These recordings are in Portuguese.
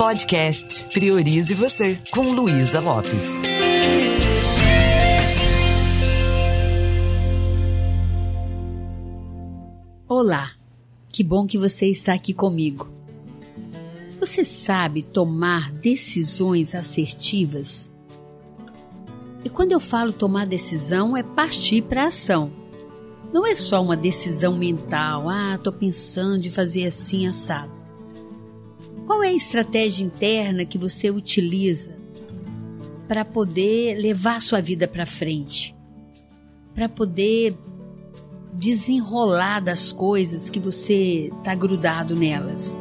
Podcast Priorize Você, com Luísa Lopes. Olá, que bom que você está aqui comigo. Você sabe tomar decisões assertivas? E quando eu falo tomar decisão, é partir para ação. Não é só uma decisão mental, ah, tô pensando em fazer assim assado. Qual é a estratégia interna que você utiliza para poder levar sua vida para frente? Para poder desenrolar das coisas que você está grudado nelas?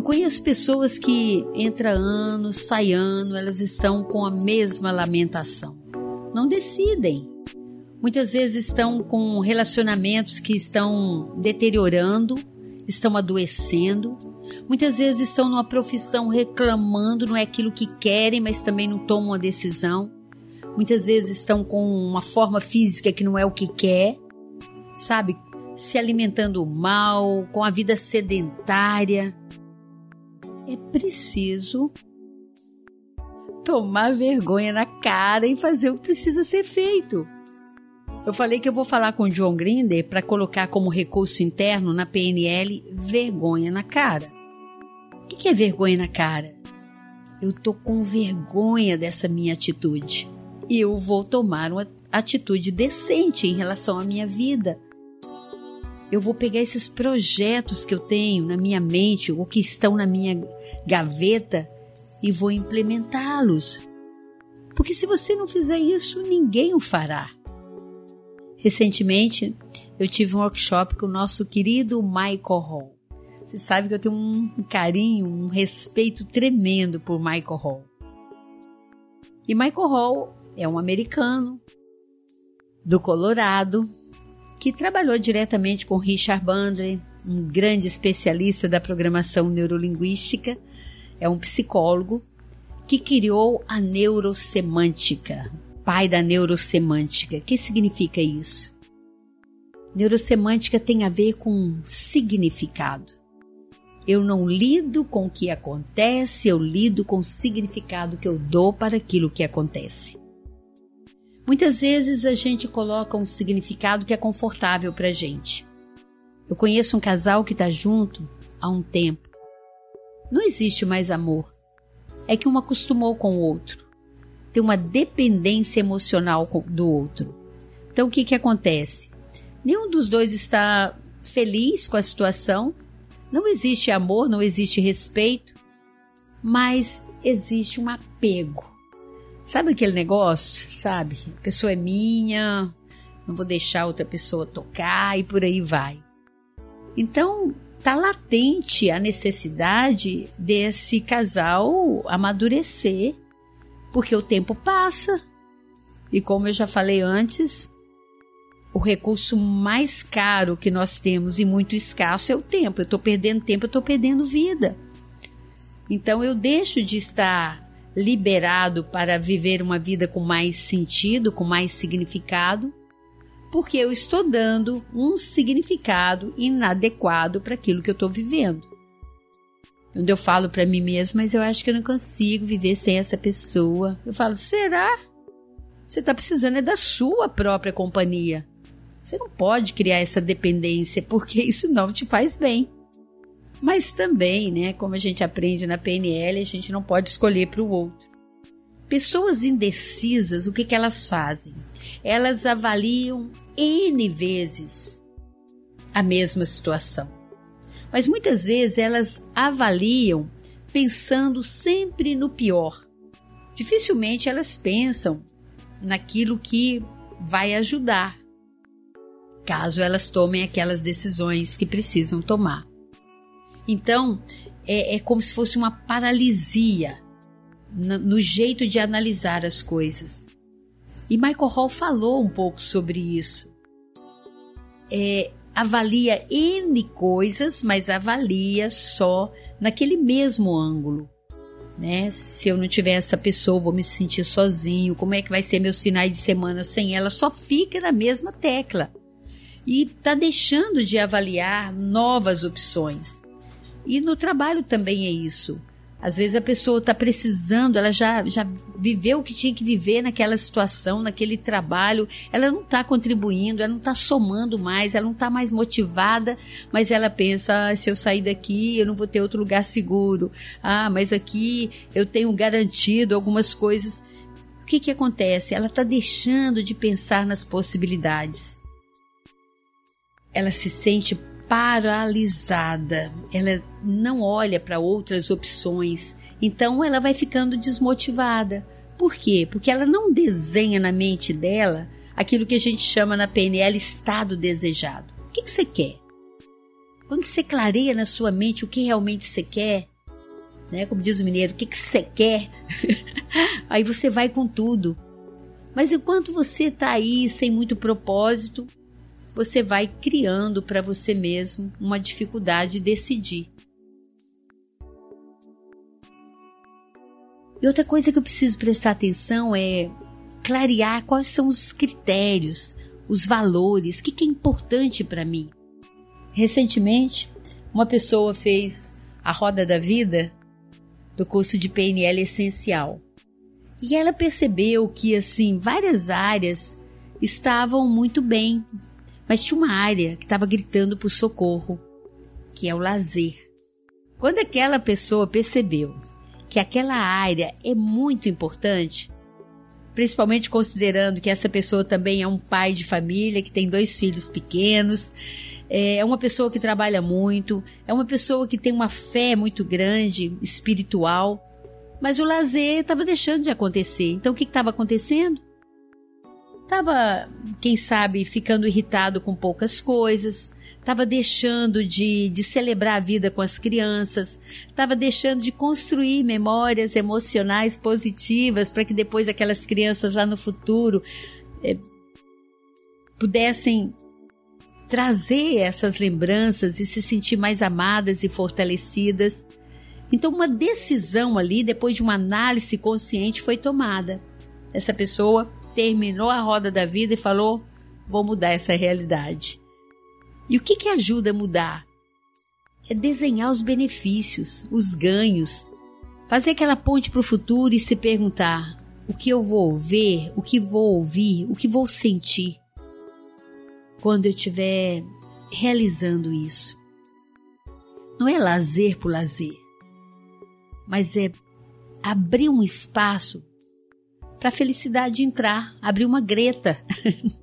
Eu conheço pessoas que entra ano, sai ano, elas estão com a mesma lamentação. Não decidem. Muitas vezes estão com relacionamentos que estão deteriorando, estão adoecendo. Muitas vezes estão numa profissão reclamando, não é aquilo que querem, mas também não tomam uma decisão. Muitas vezes estão com uma forma física que não é o que quer, sabe? Se alimentando mal, com a vida sedentária é preciso tomar vergonha na cara e fazer o que precisa ser feito. Eu falei que eu vou falar com o John Grinder para colocar como recurso interno na PNL vergonha na cara. O que é vergonha na cara? Eu tô com vergonha dessa minha atitude. Eu vou tomar uma atitude decente em relação à minha vida eu vou pegar esses projetos que eu tenho na minha mente ou que estão na minha gaveta e vou implementá-los. Porque se você não fizer isso, ninguém o fará. Recentemente, eu tive um workshop com o nosso querido Michael Hall. Você sabe que eu tenho um carinho, um respeito tremendo por Michael Hall. E Michael Hall é um americano do Colorado, que trabalhou diretamente com Richard Bandler, um grande especialista da programação neurolinguística, é um psicólogo que criou a neurosemântica, pai da neurosemântica. O que significa isso? Neurosemântica tem a ver com significado. Eu não lido com o que acontece, eu lido com o significado que eu dou para aquilo que acontece. Muitas vezes a gente coloca um significado que é confortável para a gente. Eu conheço um casal que está junto há um tempo. Não existe mais amor. É que um acostumou com o outro. Tem uma dependência emocional do outro. Então o que, que acontece? Nenhum dos dois está feliz com a situação. Não existe amor, não existe respeito, mas existe um apego. Sabe aquele negócio, sabe? A pessoa é minha, não vou deixar outra pessoa tocar e por aí vai. Então, tá latente a necessidade desse casal amadurecer, porque o tempo passa. E como eu já falei antes, o recurso mais caro que nós temos e muito escasso é o tempo. Eu estou perdendo tempo, eu estou perdendo vida. Então eu deixo de estar liberado para viver uma vida com mais sentido, com mais significado, porque eu estou dando um significado inadequado para aquilo que eu estou vivendo. Onde eu falo para mim mesma, mas eu acho que eu não consigo viver sem essa pessoa. Eu falo, será? Você está precisando é da sua própria companhia. Você não pode criar essa dependência, porque isso não te faz bem. Mas também, né, como a gente aprende na PNL, a gente não pode escolher para o outro. Pessoas indecisas, o que, que elas fazem? Elas avaliam N vezes a mesma situação. Mas muitas vezes elas avaliam pensando sempre no pior. Dificilmente elas pensam naquilo que vai ajudar, caso elas tomem aquelas decisões que precisam tomar. Então, é, é como se fosse uma paralisia no, jeito de analisar as coisas. E Michael Hall falou um pouco sobre isso. É, avalia N coisas, mas avalia só naquele mesmo ângulo. né? Se eu não tiver essa pessoa, vou me sentir sozinho. Como é que vai ser meus finais de semana sem ela? Só fica na mesma tecla. E tá deixando de avaliar novas opções. E no trabalho também é isso. Às vezes a pessoa está precisando, ela já, já viveu o que tinha que viver naquela situação, naquele trabalho, ela não está contribuindo, ela não está somando mais, ela não está mais motivada, mas ela pensa: ah, se eu sair daqui, eu não vou ter outro lugar seguro. Ah, mas aqui eu tenho garantido algumas coisas. O que, que acontece? Ela está deixando de pensar nas possibilidades. Ela se sente paralisada, ela não olha para outras opções, então ela vai ficando desmotivada. Por quê? Porque ela não desenha na mente dela aquilo que a gente chama na PNL estado desejado. O que, que você quer? Quando você clareia na sua mente o que realmente você quer, né? Como diz o mineiro, o que, que você quer? aí você vai com tudo. Mas enquanto você está aí sem muito propósito, você vai criando para você mesmo uma dificuldade de decidir. E outra coisa que eu preciso prestar atenção é clarear quais são os critérios, os valores, o que, é importante para mim. Recentemente, uma pessoa fez a roda da vida do curso de PNL essencial. E ela percebeu que assim, várias áreas estavam muito bem, mas tinha uma área que estava gritando por socorro, que é o lazer. Quando aquela pessoa percebeu que aquela área é muito importante, principalmente considerando que essa pessoa também é um pai de família, que tem dois filhos pequenos, é uma pessoa que trabalha muito, é uma pessoa que tem uma fé muito grande, espiritual, mas o lazer estava deixando de acontecer. Então o que estava acontecendo? Estava, quem sabe, ficando irritado com poucas coisas, estava deixando de, de celebrar a vida com as crianças, estava deixando de construir memórias emocionais positivas para que depois aquelas crianças lá no futuro é, pudessem trazer essas lembranças e se sentir mais amadas e fortalecidas. Então, uma decisão ali, depois de uma análise consciente, foi tomada. Essa pessoa terminou a roda da vida e falou: vou mudar essa realidade. E o que, que ajuda a mudar? É desenhar os benefícios, os ganhos, fazer aquela ponte para o futuro e se perguntar: o que eu vou ver, o que vou ouvir, o que vou sentir quando eu estiver realizando isso. Não é lazer por lazer, mas é abrir um espaço para a felicidade entrar, abrir uma greta.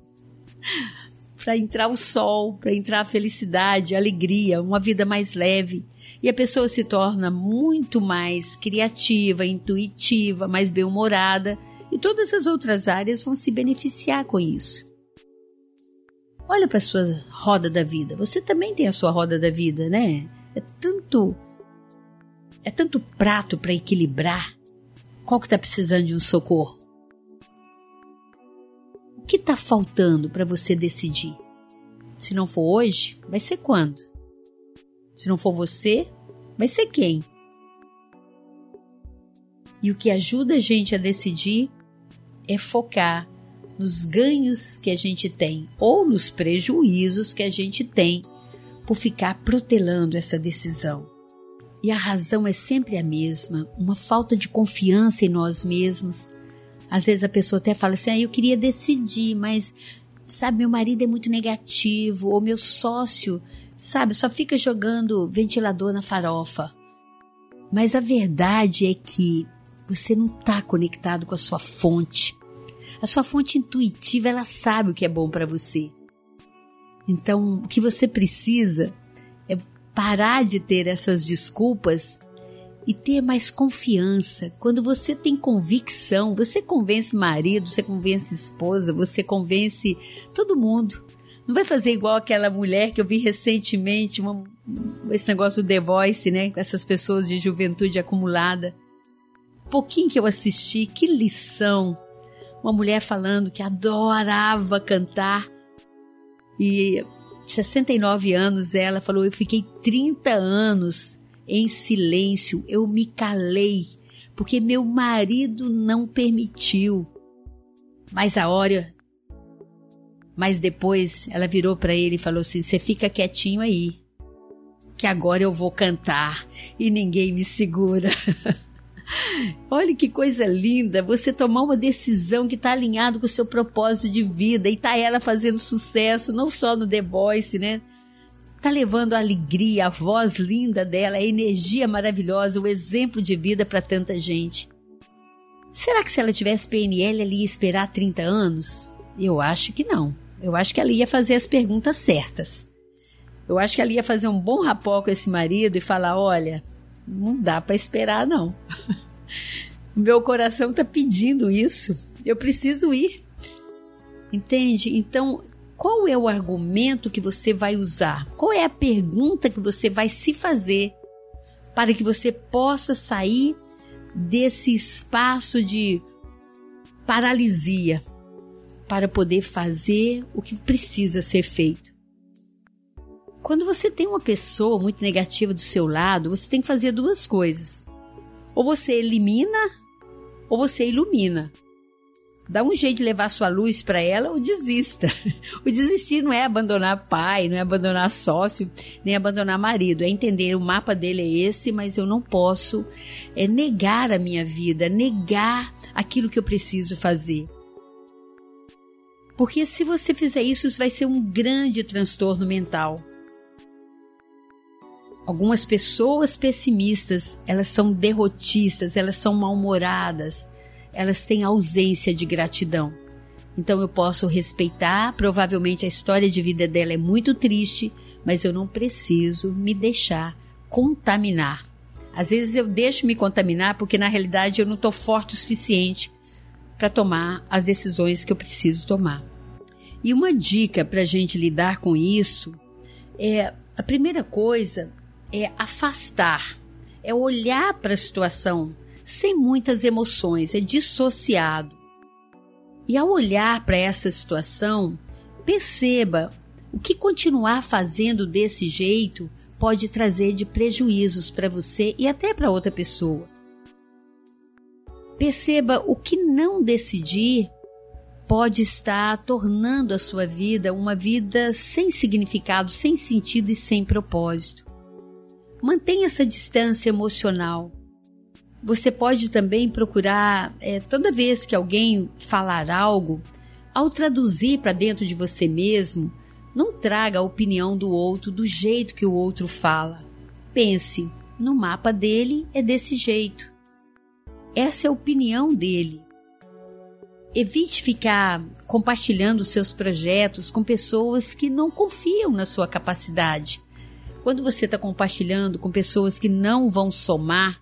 para entrar o sol, para entrar a felicidade, a alegria, uma vida mais leve. E a pessoa se torna muito mais criativa, intuitiva, mais bem-humorada, e todas as outras áreas vão se beneficiar com isso. Olha para a sua roda da vida. Você também tem a sua roda da vida, né? É tanto é tanto prato para equilibrar. Qual que está precisando de um socorro? Que está faltando para você decidir? Se não for hoje, vai ser quando? Se não for você, vai ser quem? E o que ajuda a gente a decidir é focar nos ganhos que a gente tem ou nos prejuízos que a gente tem por ficar protelando essa decisão. E a razão é sempre a mesma, uma falta de confiança em nós mesmos, às vezes a pessoa até fala assim: ah, eu queria decidir, mas, sabe, meu marido é muito negativo, ou meu sócio, sabe, só fica jogando ventilador na farofa. Mas a verdade é que você não está conectado com a sua fonte. A sua fonte intuitiva, ela sabe o que é bom para você. Então, o que você precisa é parar de ter essas desculpas e ter mais confiança. Quando você tem convicção, você convence marido, você convence esposa, você convence todo mundo. Não vai fazer igual aquela mulher que eu vi recentemente, uma, esse negócio do The Voice, né? Essas pessoas de juventude acumulada. pouquinho que eu assisti, que lição! Uma mulher falando que adorava cantar e 69 anos ela falou: Eu fiquei 30 anos em silêncio, eu me calei, porque meu marido não permitiu. Mas a hora. Mas depois ela virou para ele e falou assim: Você fica quietinho aí, que agora eu vou cantar e ninguém me segura. Olha que coisa linda, você tomar uma decisão que está alinhado com o seu propósito de vida e tá ela fazendo sucesso, não só no The Voice, né? Tá levando a alegria, a voz linda dela, a energia maravilhosa, o exemplo de vida para tanta gente. Será que se ela tivesse PNL ela ia esperar 30 anos? Eu acho que não. Eu acho que ela ia fazer as perguntas certas. Eu acho que ela ia fazer um bom rapó com esse marido e falar: olha, não dá para esperar, não. Meu coração tá pedindo isso. Eu preciso ir. Entende? Então, qual é o argumento que você vai usar? Qual é a pergunta que você vai se fazer para que você possa sair desse espaço de paralisia para poder fazer o que precisa ser feito? Quando você tem uma pessoa muito negativa do seu lado, você tem que fazer duas coisas. Ou você elimina, ou você ilumina. Dá um jeito de levar sua luz para ela ou desista. O desistir não é abandonar pai, não é abandonar sócio, nem abandonar marido. É entender o mapa dele é esse, mas eu não posso é negar a minha vida, negar aquilo que eu preciso fazer. Porque se você fizer isso, isso vai ser um grande transtorno mental. Algumas pessoas pessimistas, elas são derrotistas, elas são mal-humoradas, elas têm ausência de gratidão. Então eu posso respeitar, provavelmente a história de vida dela é muito triste, mas eu não preciso me deixar contaminar. Às vezes eu deixo me contaminar porque na realidade eu não estou forte o suficiente para tomar as decisões que eu preciso tomar. E uma dica para a gente lidar com isso é a primeira coisa é afastar, é olhar para a situação sem muitas emoções, é dissociado. E ao olhar para essa situação, perceba o que continuar fazendo desse jeito pode trazer de prejuízos para você e até para outra pessoa. Perceba o que não decidir pode estar tornando a sua vida uma vida sem significado, sem sentido e sem propósito. Mantenha essa distância emocional. Você pode também procurar, é, toda vez que alguém falar algo, ao traduzir para dentro de você mesmo, não traga a opinião do outro do jeito que o outro fala. Pense, no mapa dele é desse jeito. Essa é a opinião dele. Evite ficar compartilhando seus projetos com pessoas que não confiam na sua capacidade quando você está compartilhando com pessoas que não vão somar,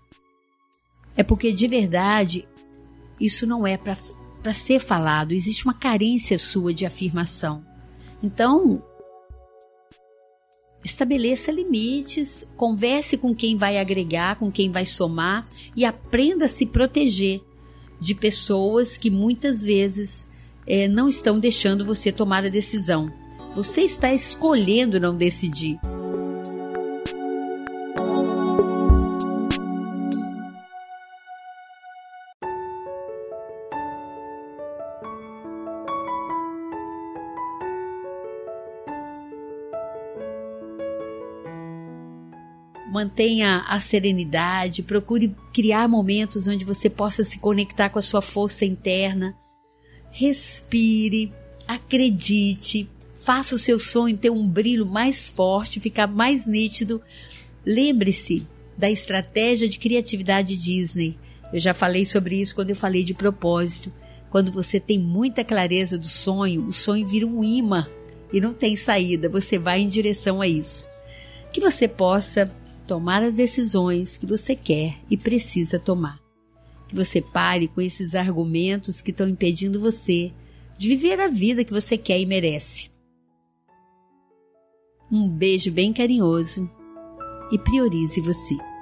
é porque de verdade isso não é para ser falado, existe uma carência sua de afirmação. Então, estabeleça limites, converse com quem vai agregar, com quem vai somar e aprenda a se proteger de pessoas que muitas vezes é, não estão deixando você tomar a decisão. Você está escolhendo não decidir. Mantenha a serenidade, procure criar momentos onde você possa se conectar com a sua força interna. Respire, acredite, faça o seu sonho ter um brilho mais forte, ficar mais nítido. Lembre-se da estratégia de criatividade Disney. Eu já falei sobre isso quando eu falei de propósito. Quando você tem muita clareza do sonho, o sonho vira um imã e não tem saída, você vai em direção a isso. Que você possa tomar as decisões que você quer e precisa tomar. Que você pare com esses argumentos que estão impedindo você de viver a vida que você quer e merece. Um beijo bem carinhoso e priorize você.